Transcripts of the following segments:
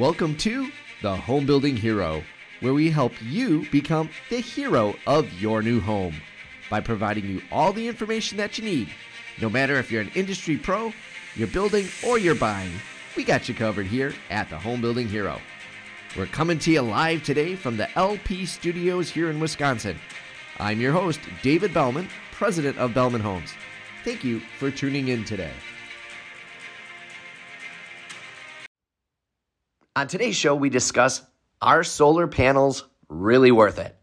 Welcome to the Home Building Hero, where we help you become the hero of your new home by providing you all the information that you need. No matter if you're an industry pro, you're building, or you're buying, we got you covered here at the Home Building Hero. We're coming to you live today from the LP studios here in Wisconsin. I'm your host, David Belman, president of Belman Homes. Thank you for tuning in today. On today's show, we discuss are solar panels really worth it?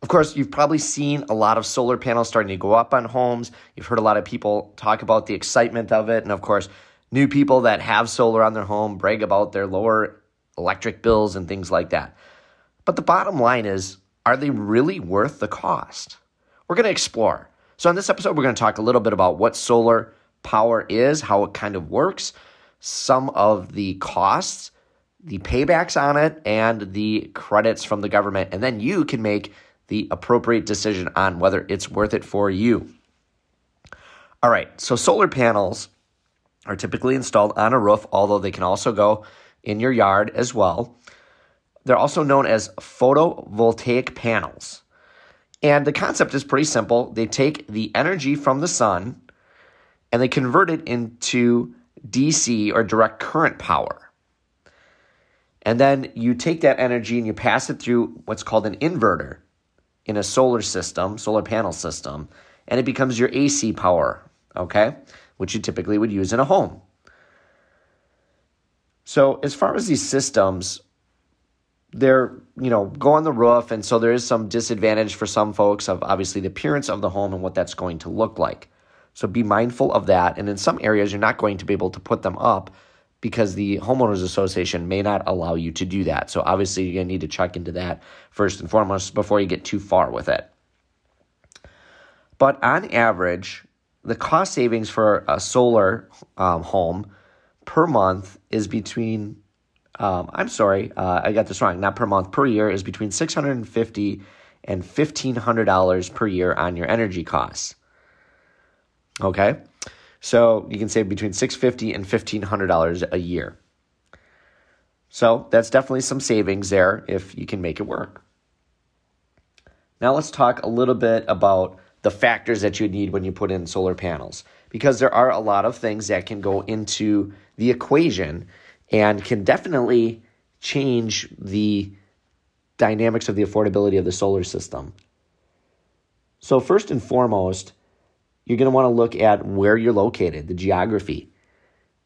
Of course, you've probably seen a lot of solar panels starting to go up on homes. You've heard a lot of people talk about the excitement of it. And of course, new people that have solar on their home brag about their lower electric bills and things like that. But the bottom line is are they really worth the cost? We're going to explore. So, in this episode, we're going to talk a little bit about what solar power is, how it kind of works, some of the costs, the paybacks on it, and the credits from the government. And then you can make the appropriate decision on whether it's worth it for you. All right, so solar panels are typically installed on a roof, although they can also go in your yard as well. They're also known as photovoltaic panels. And the concept is pretty simple. They take the energy from the sun and they convert it into DC or direct current power. And then you take that energy and you pass it through what's called an inverter in a solar system, solar panel system, and it becomes your AC power, okay? Which you typically would use in a home. So, as far as these systems, they're, you know, go on the roof, and so there is some disadvantage for some folks of obviously the appearance of the home and what that's going to look like. So, be mindful of that. And in some areas, you're not going to be able to put them up because the homeowners association may not allow you to do that. So, obviously, you're going to need to check into that first and foremost before you get too far with it. But on average, the cost savings for a solar um, home per month is between um, I'm sorry, uh, I got this wrong. Not per month, per year is between six hundred and fifty and fifteen hundred dollars per year on your energy costs. Okay, so you can save between 650 and fifteen hundred dollars a year. So that's definitely some savings there if you can make it work. Now let's talk a little bit about the factors that you need when you put in solar panels because there are a lot of things that can go into the equation and can definitely change the dynamics of the affordability of the solar system. So, first and foremost, you're going to want to look at where you're located, the geography.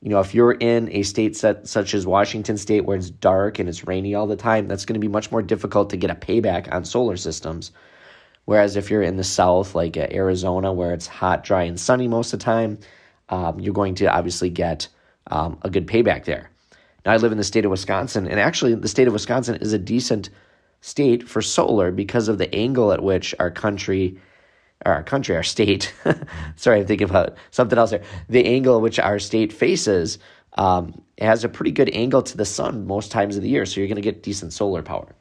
You know, if you're in a state set, such as Washington State where it's dark and it's rainy all the time, that's going to be much more difficult to get a payback on solar systems. Whereas if you're in the south, like uh, Arizona, where it's hot, dry, and sunny most of the time, um, you're going to obviously get um, a good payback there. Now, I live in the state of Wisconsin, and actually, the state of Wisconsin is a decent state for solar because of the angle at which our country, our country, our state, sorry, I'm thinking about something else there. The angle which our state faces um, has a pretty good angle to the sun most times of the year, so you're going to get decent solar power.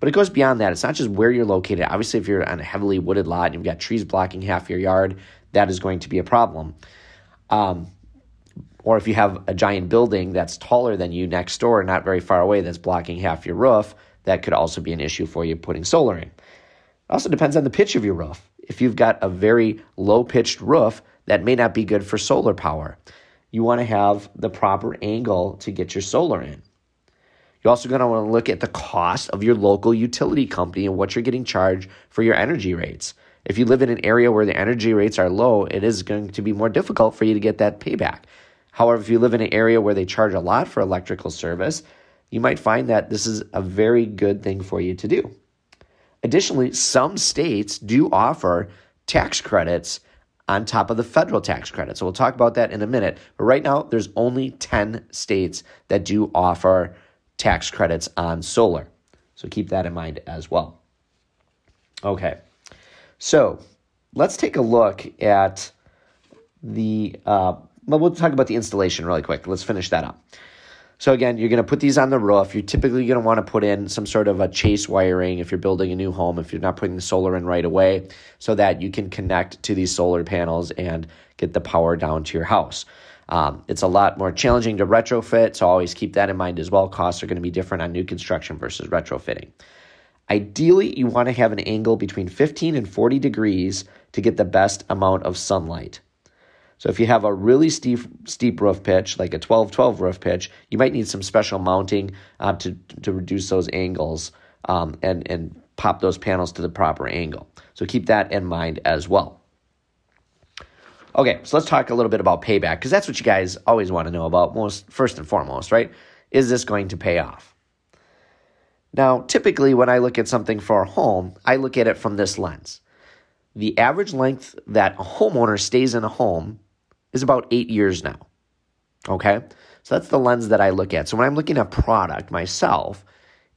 But it goes beyond that. It's not just where you're located. Obviously, if you're on a heavily wooded lot and you've got trees blocking half your yard, that is going to be a problem. Um, or if you have a giant building that's taller than you next door, not very far away, that's blocking half your roof, that could also be an issue for you putting solar in. It also depends on the pitch of your roof. If you've got a very low pitched roof, that may not be good for solar power. You want to have the proper angle to get your solar in. You're also going to want to look at the cost of your local utility company and what you're getting charged for your energy rates. If you live in an area where the energy rates are low, it is going to be more difficult for you to get that payback. However, if you live in an area where they charge a lot for electrical service, you might find that this is a very good thing for you to do. Additionally, some states do offer tax credits on top of the federal tax credit. So we'll talk about that in a minute. But right now, there's only 10 states that do offer tax credits on solar. So keep that in mind as well. Okay, so let's take a look at the, uh, well, we'll talk about the installation really quick. Let's finish that up. So again, you're going to put these on the roof. You're typically going to want to put in some sort of a chase wiring if you're building a new home, if you're not putting the solar in right away, so that you can connect to these solar panels and get the power down to your house. Um, it's a lot more challenging to retrofit, so always keep that in mind as well. Costs are going to be different on new construction versus retrofitting. Ideally, you want to have an angle between 15 and 40 degrees to get the best amount of sunlight. So if you have a really steep steep roof pitch, like a 12-12 roof pitch, you might need some special mounting uh, to to reduce those angles um, and and pop those panels to the proper angle. So keep that in mind as well. Okay, so let's talk a little bit about payback because that's what you guys always want to know about most first and foremost, right? Is this going to pay off? Now, typically when I look at something for a home, I look at it from this lens. The average length that a homeowner stays in a home is about eight years now. Okay? So that's the lens that I look at. So when I'm looking at product myself,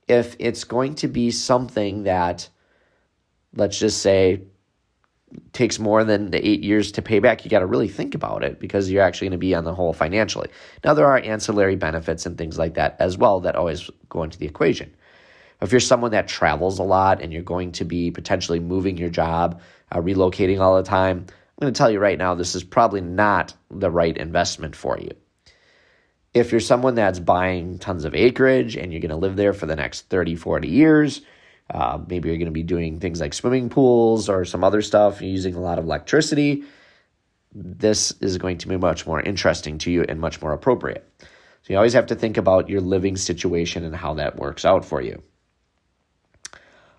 if it's going to be something that, let's just say, takes more than the eight years to pay back, you got to really think about it because you're actually going to be on the hole financially. Now, there are ancillary benefits and things like that as well that always go into the equation. If you're someone that travels a lot and you're going to be potentially moving your job, uh, relocating all the time, I'm going to tell you right now, this is probably not the right investment for you. If you're someone that's buying tons of acreage and you're going to live there for the next 30, 40 years, uh, maybe you're going to be doing things like swimming pools or some other stuff using a lot of electricity. This is going to be much more interesting to you and much more appropriate. So you always have to think about your living situation and how that works out for you.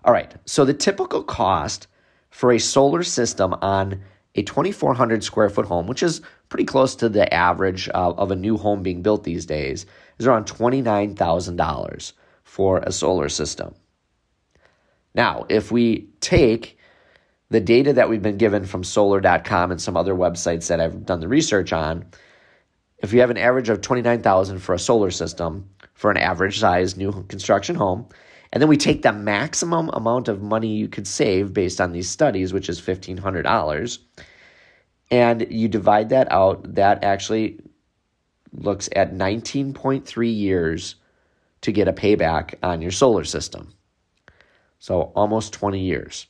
All right, so the typical cost for a solar system on a 2,400 square foot home, which is pretty close to the average uh, of a new home being built these days, is around $29,000 for a solar system. Now, if we take the data that we've been given from solar.com and some other websites that I've done the research on, if you have an average of 29,000 for a solar system for an average size new construction home, and then we take the maximum amount of money you could save based on these studies, which is $1,500, and you divide that out, that actually looks at 19.3 years to get a payback on your solar system. So almost 20 years.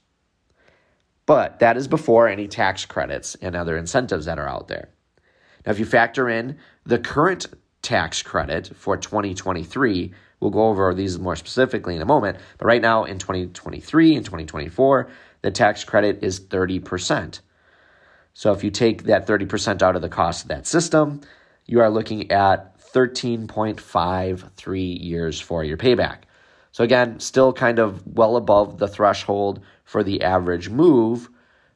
But that is before any tax credits and other incentives that are out there. Now, if you factor in the current tax credit for 2023, We'll go over these more specifically in a moment. But right now, in 2023 and 2024, the tax credit is 30%. So if you take that 30% out of the cost of that system, you are looking at 13.53 years for your payback. So again, still kind of well above the threshold for the average move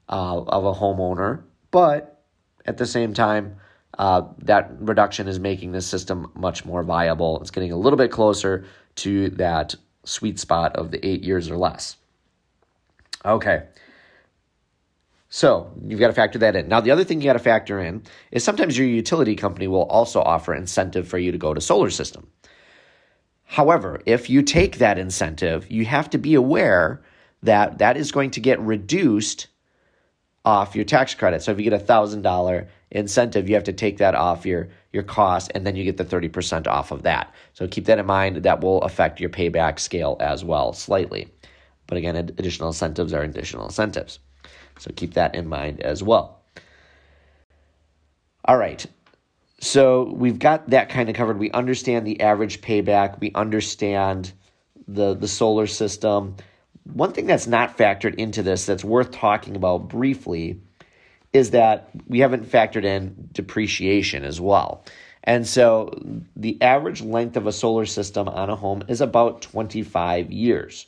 uh, of a homeowner, but at the same time, uh, that reduction is making this system much more viable. It's getting a little bit closer to that sweet spot of the eight years or less. Okay. So you've got to factor that in. Now, the other thing you got to factor in is sometimes your utility company will also offer incentive for you to go to solar system. However, if you take that incentive, you have to be aware that that is going to get reduced off your tax credit. So if you get a thousand dollar incentive, you have to take that off your your cost, and then you get the thirty percent off of that. So keep that in mind. That will affect your payback scale as well slightly. But again, additional incentives are additional incentives. So keep that in mind as well. All right. So we've got that kind of covered. We understand the average payback. We understand the the solar system. One thing that's not factored into this that's worth talking about briefly is that we haven't factored in depreciation as well. And so the average length of a solar system on a home is about 25 years.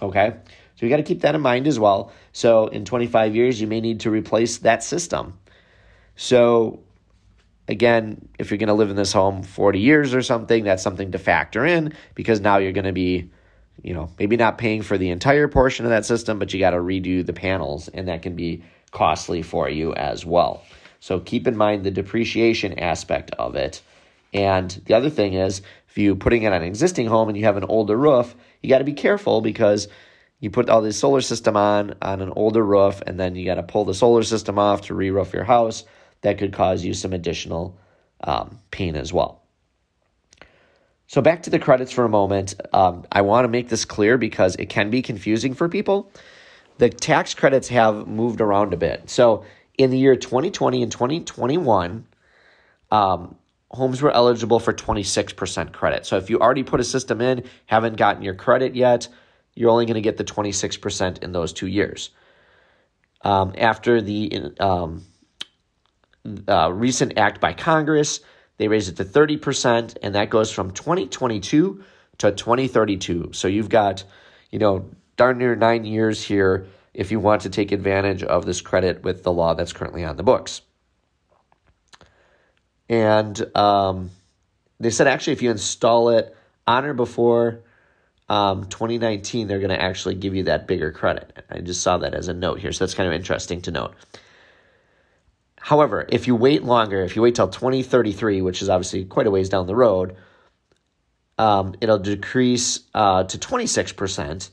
Okay? So you got to keep that in mind as well. So in 25 years, you may need to replace that system. So again, if you're going to live in this home 40 years or something, that's something to factor in because now you're going to be you know, maybe not paying for the entire portion of that system, but you got to redo the panels, and that can be costly for you as well. So keep in mind the depreciation aspect of it. And the other thing is, if you're putting it on an existing home and you have an older roof, you got to be careful because you put all this solar system on on an older roof, and then you got to pull the solar system off to re-roof your house. That could cause you some additional um, pain as well. So, back to the credits for a moment. Um, I want to make this clear because it can be confusing for people. The tax credits have moved around a bit. So, in the year 2020 and 2021, uh, um, homes were eligible for 26% credit. So if you already put a system in, haven't gotten your credit yet, you're only going to get the 26% in those two years. Um, after the um, uh, recent act by Congress, they raised it to 30%, and that goes from 2022 to 2032. So you've got, you know, darn near nine years here if you want to take advantage of this credit with the law that's currently on the books. And um, they said actually, if you install it on or before um, 2019, they're going to actually give you that bigger credit. I just saw that as a note here, so that's kind of interesting to note. However, if you wait longer, if you wait till 2033, which is obviously quite a ways down the road, um, it'll decrease uh, to 26%.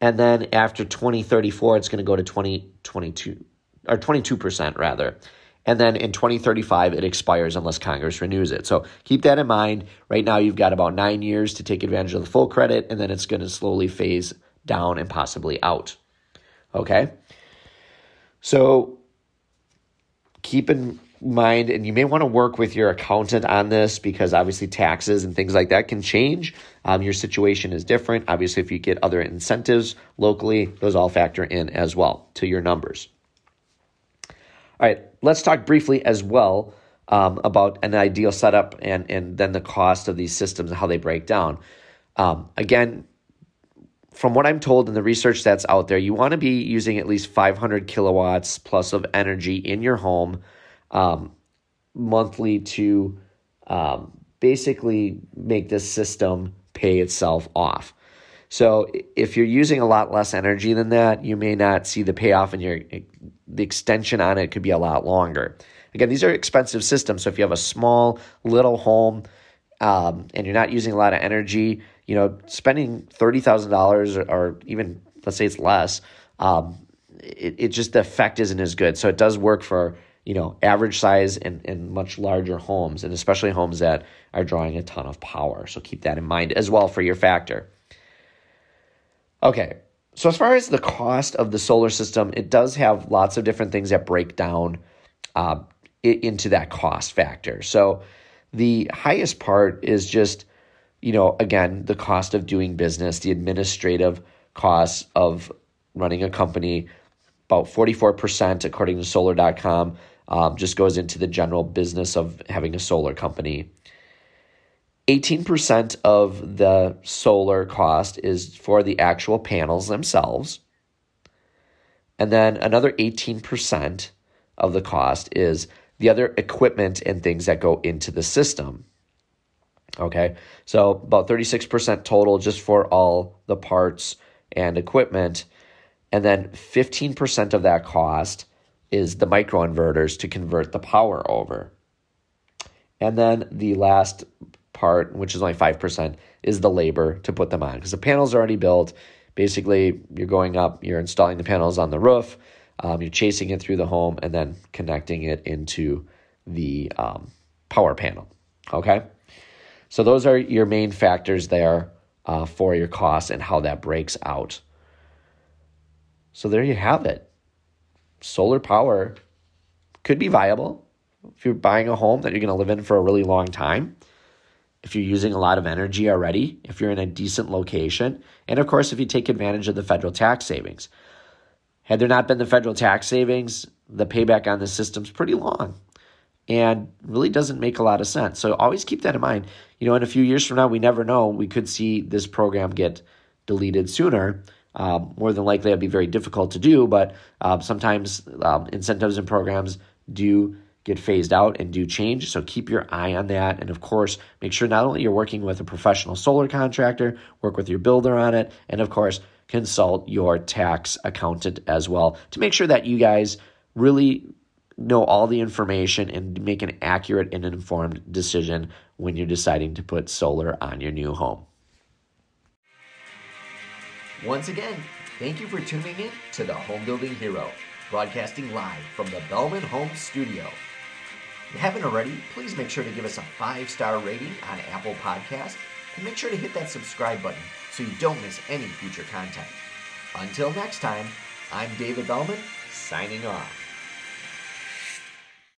And then after 2034, it's going to go to 2022 or 22% rather. And then in 2035, it expires unless Congress renews it. So keep that in mind. Right now, you've got about nine years to take advantage of the full credit, and then it's going to slowly phase down and possibly out. Okay? So keep in mind, and you may want to work with your accountant on this because obviously taxes and things like that can change. Um, your situation is different. Obviously, if you get other incentives locally, those all factor in as well to your numbers. All right, let's talk briefly as well um, about an ideal setup and, and then the cost of these systems and how they break down. Um, again, from what I'm told in the research that's out there, you want to be using at least 500 kilowatts plus of energy in your home um, monthly to um, basically make this system pay itself off. So if you're using a lot less energy than that, you may not see the payoff, and your the extension on it could be a lot longer. Again, these are expensive systems. So if you have a small little home um, and you're not using a lot of energy, you know, spending thirty thousand dollars or even let's say it's less, um, it, it just the effect isn't as good. So it does work for you know average size and, and much larger homes, and especially homes that are drawing a ton of power. So keep that in mind as well for your factor. Okay, so as far as the cost of the solar system, it does have lots of different things that break down uh, into that cost factor. So the highest part is just you know, again, the cost of doing business, the administrative costs of running a company, about 44%, according to solar.com, um, just goes into the general business of having a solar company. 18% of the solar cost is for the actual panels themselves. And then another 18% of the cost is the other equipment and things that go into the system. Okay, so about 36% total just for all the parts and equipment. And then 15% of that cost is the microinverters to convert the power over. And then the last part, which is only 5%, is the labor to put them on because the panels are already built. Basically, you're going up, you're installing the panels on the roof, um, you're chasing it through the home, and then connecting it into the um, power panel. Okay. So those are your main factors there uh, for your costs and how that breaks out. So there you have it. Solar power could be viable if you're buying a home that you're going to live in for a really long time. If you're using a lot of energy already, if you're in a decent location, and of course, if you take advantage of the federal tax savings. Had there not been the federal tax savings, the payback on the system's pretty long and really doesn't make a lot of sense. So always keep that in mind. You know, in a few years from now, we never know. We could see this program get deleted sooner. Um, more than likely, it'd be very difficult to do, but um, sometimes um, incentives and programs do get phased out and do change. So keep your eye on that. And of course, make sure not only you're working with a professional solar contractor, work with your builder on it, and of course, consult your tax accountant as well to make sure that you guys really know all the information and make an accurate and informed decision when you're deciding to put solar on your new home. Once again, thank you for tuning in to the Home Building Hero, broadcasting live from the Belman Home Studio. If you haven't already, please make sure to give us a five star rating on Apple Podcast and make sure to hit that subscribe button so you don't miss any future content. Until next time, I'm David Belman, signing off.